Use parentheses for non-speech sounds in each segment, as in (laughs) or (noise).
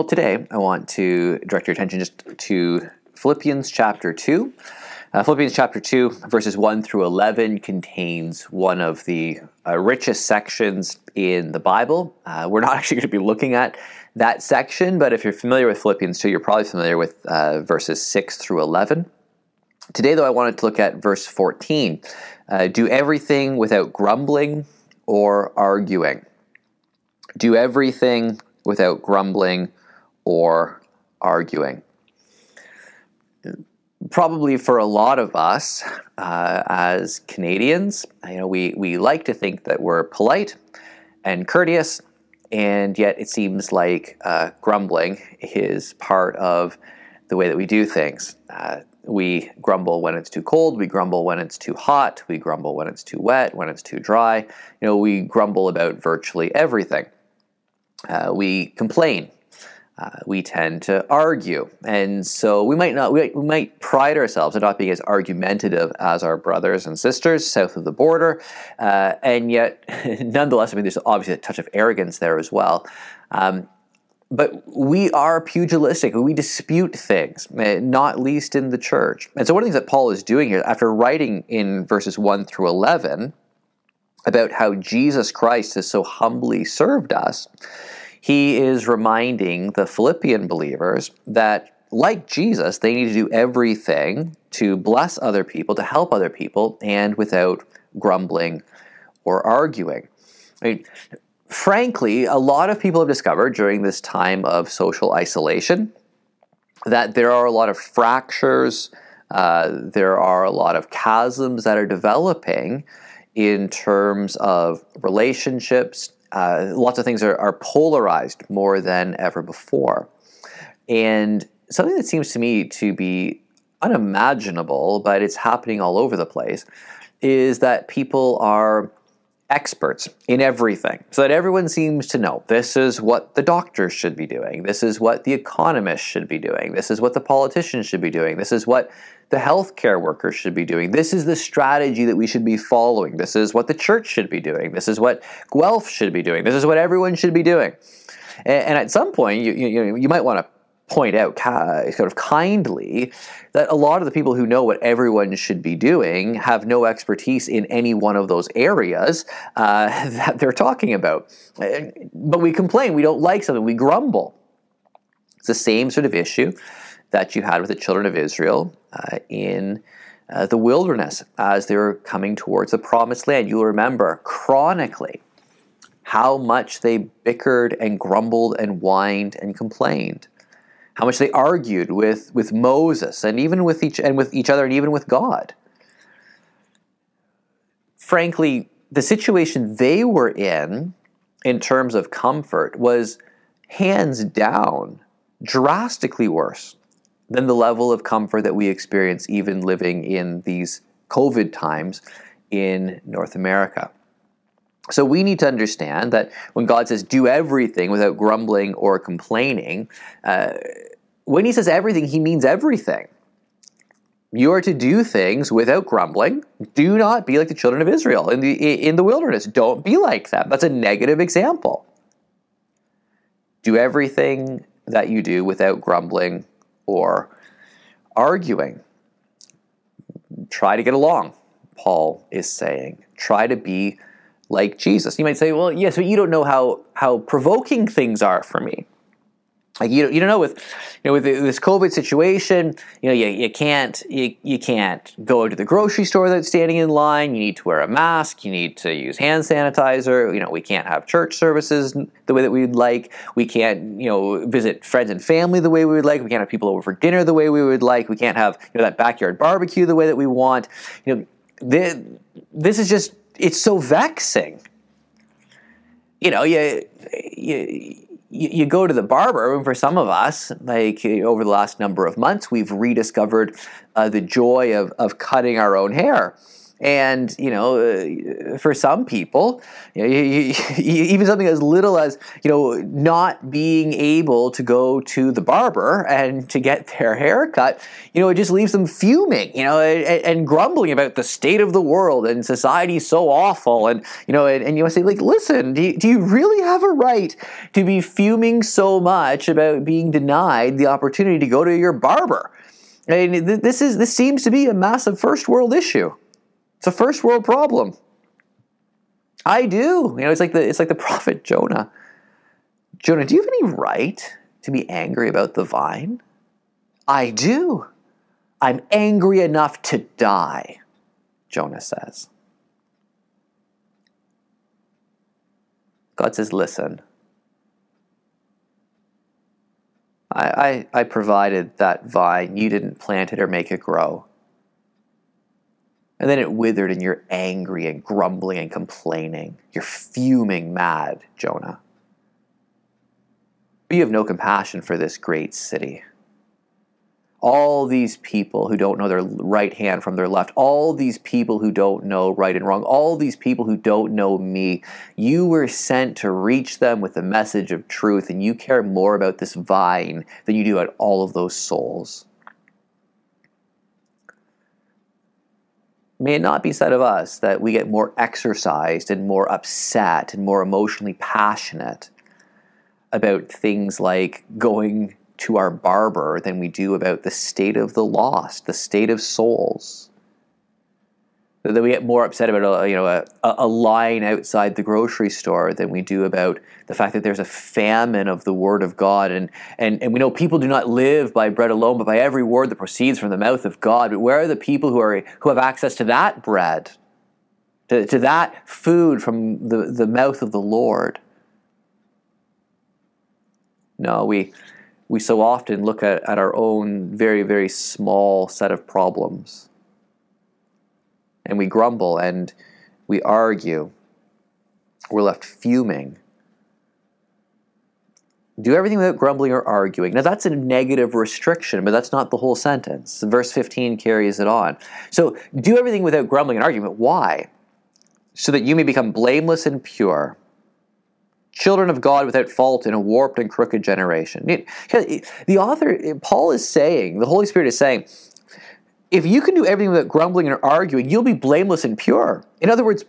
Well, today I want to direct your attention just to Philippians chapter 2. Uh, Philippians chapter 2, verses 1 through 11, contains one of the uh, richest sections in the Bible. Uh, we're not (laughs) actually going to be looking at that section, but if you're familiar with Philippians 2, you're probably familiar with uh, verses 6 through 11. Today, though, I wanted to look at verse 14. Uh, do everything without grumbling or arguing. Do everything without grumbling or arguing. Probably for a lot of us uh, as Canadians, you know, we, we like to think that we're polite and courteous, and yet it seems like uh, grumbling is part of the way that we do things. Uh, we grumble when it's too cold, we grumble when it's too hot, we grumble when it's too wet, when it's too dry. You know, we grumble about virtually everything. Uh, we complain. Uh, we tend to argue, and so we might not. We, we might pride ourselves on not being as argumentative as our brothers and sisters south of the border, uh, and yet, (laughs) nonetheless, I mean, there's obviously a touch of arrogance there as well. Um, but we are pugilistic. We dispute things, eh, not least in the church. And so, one of the things that Paul is doing here, after writing in verses 1 through 11 about how Jesus Christ has so humbly served us, he is reminding the Philippian believers that, like Jesus, they need to do everything to bless other people, to help other people, and without grumbling or arguing. I mean, frankly, a lot of people have discovered during this time of social isolation that there are a lot of fractures, uh, there are a lot of chasms that are developing in terms of relationships, uh, lots of things are, are polarized more than ever before. And something that seems to me to be unimaginable, but it's happening all over the place, is that people are experts in everything. So that everyone seems to know this is what the doctors should be doing, this is what the economists should be doing, this is what the politicians should be doing, this is what the healthcare workers should be doing. This is the strategy that we should be following. This is what the church should be doing. This is what Guelph should be doing. This is what everyone should be doing. And, and at some point, you, you, you might want to point out sort of kindly that a lot of the people who know what everyone should be doing have no expertise in any one of those areas uh, (laughs) that they're talking about. But we complain, we don't like something, we grumble. It's the same sort of issue that you had with the children of Israel uh, in uh, the wilderness as they were coming towards the promised land. You'll remember chronically how much they bickered and grumbled and whined and complained. How much they argued with, with Moses and even with each and with each other and even with God. Frankly, the situation they were in, in terms of comfort, was hands down drastically worse than the level of comfort that we experience even living in these COVID times in North America. So we need to understand that when God says, do everything without grumbling or complaining, uh, when he says everything, he means everything. You are to do things without grumbling. Do not be like the children of Israel in the, in the wilderness. Don't be like them. That's a negative example. Do everything that you do without grumbling or arguing. Try to get along, Paul is saying. Try to be like Jesus. You might say, well, yes, but you don't know how, how provoking things are for me like you, you don't know with you know with this COVID situation, you know you, you can't you, you can't go to the grocery store that's standing in line. You need to wear a mask. You need to use hand sanitizer. You know we can't have church services the way that we would like. We can't you know visit friends and family the way we would like. We can't have people over for dinner the way we would like. We can't have you know that backyard barbecue the way that we want. You know this, this is just it's so vexing. You know you you you, go to the barber, and for some of us, like over the last number of months, we've rediscovered uh, the joy of, of cutting our own hair. And you know, uh, for some people, you know, you, (laughs) you, even something as little as you know not being able to go to the barber and to get (laughs) their hair cut, you know, it just leaves them fuming, you know, and, and grumbling about the state of the world and society so awful, and you know, and, and you say like, listen, do you, do you really have a right to be fuming so much about being denied the opportunity to go to your barber? I mean, this is this seems to be a massive first world issue. It's a first world problem. I do. You know, it's like the it's like the (laughs) prophet Jonah. Jonah, do you have any right to be angry about the vine? I do. I'm angry enough to die, Jonah says. God says, listen. I, I, I provided that vine. You didn't plant it or make it grow. And then it withered, and you're angry and grumbling and complaining. You're fuming mad, Jonah. But you have no compassion for this great city. All these people who don't know their right hand from their left, all these people who don't know right and wrong, all these people who don't know me, you were sent to reach them with the message of truth, and you care more about this vine than you do about all of those souls. May it not be said of us that we get more exercised and more upset and more emotionally passionate about things like going to our barber than we do about the state of the lost, the state of souls that we get more upset about a, you know a, a line outside the grocery store than we do about the fact that there's a famine of the word of God. And, and and we know people do not live by bread alone but by every word that proceeds from the mouth of God. But where are the people who are who have access to that bread? To, to that food from the, the mouth of the Lord? No we we so often look at, at our own very very small set of problems and we grumble and we argue. We're left fuming. Do everything without grumbling or arguing. Now, that's a negative restriction, but that's not the whole sentence. Verse 15 carries it on. So, do everything without grumbling and argument. Why? So that you may become blameless and pure, children of God without fault in a warped and crooked generation. The author, Paul is saying, the Holy Spirit is saying, if you can do everything without grumbling and arguing, you'll be blameless and pure. In other words,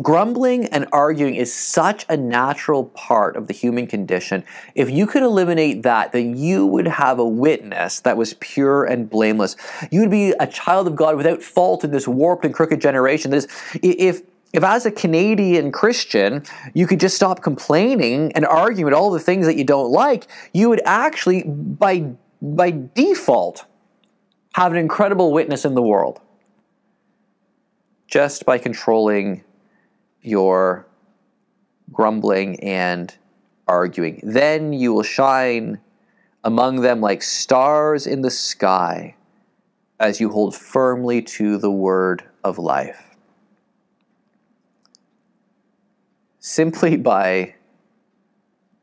grumbling and arguing is such a natural part of the human condition. If you could eliminate that, then you would have a witness that was pure and blameless. You would be a child of God without fault in this warped and crooked generation. This, if if as a Canadian Christian you could just stop complaining and arguing about all the things that you don't like, you would actually by by default have an incredible witness in the world just by controlling your grumbling and arguing. Then you will shine among them like stars in the sky as you hold firmly to the word of life. Simply by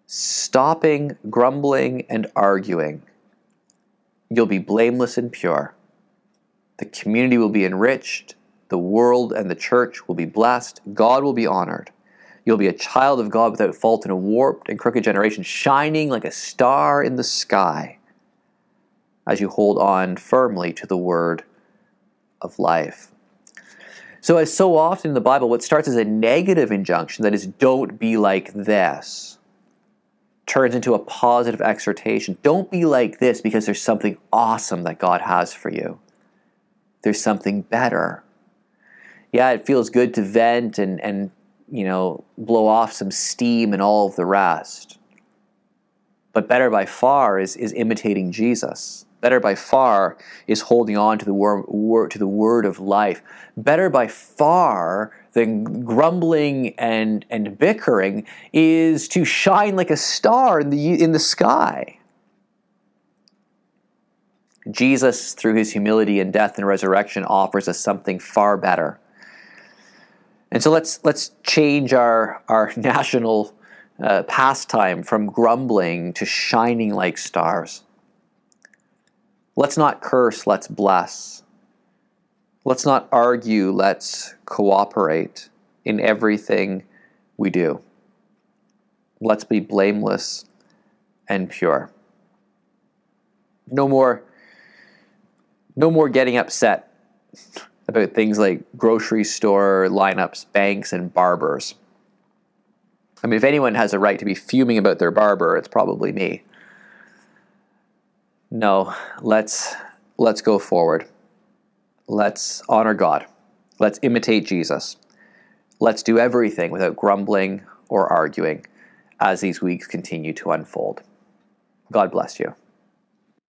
stopping grumbling and arguing You'll be blameless and pure. The community will be enriched. The world and the church will be blessed. God will be honored. You'll be a child of God without fault in a warped and crooked generation, shining like a star in the sky as you hold on firmly to the word of life. So, as so often in the Bible, what starts as a negative injunction, that is, don't be like this, turns into a positive exhortation. Don't be like this because there's something awesome that God has for you. There's something better. Yeah, it feels good to vent and, and you know, blow off some steam and all of the rest. But better by far is, is imitating Jesus. Better by far is holding on to the word, to the word of life. Better by far than grumbling and, and bickering is to shine like a star in the, in the sky. Jesus, through his humility and death and resurrection, offers us something far better. And so let's, let's change our, our (laughs) national uh, pastime from grumbling to shining like stars. Let's not curse, let's bless. Let's not argue, let's cooperate in everything we do. Let's be blameless and pure. No more no more getting upset (laughs) about things like grocery store lineups, banks and barbers. I mean if anyone has a right to be fuming about their barber, it's probably me. No, let's let's go forward. Let's honor God. Let's imitate Jesus. Let's do everything without grumbling or arguing as these weeks continue to unfold. God bless you.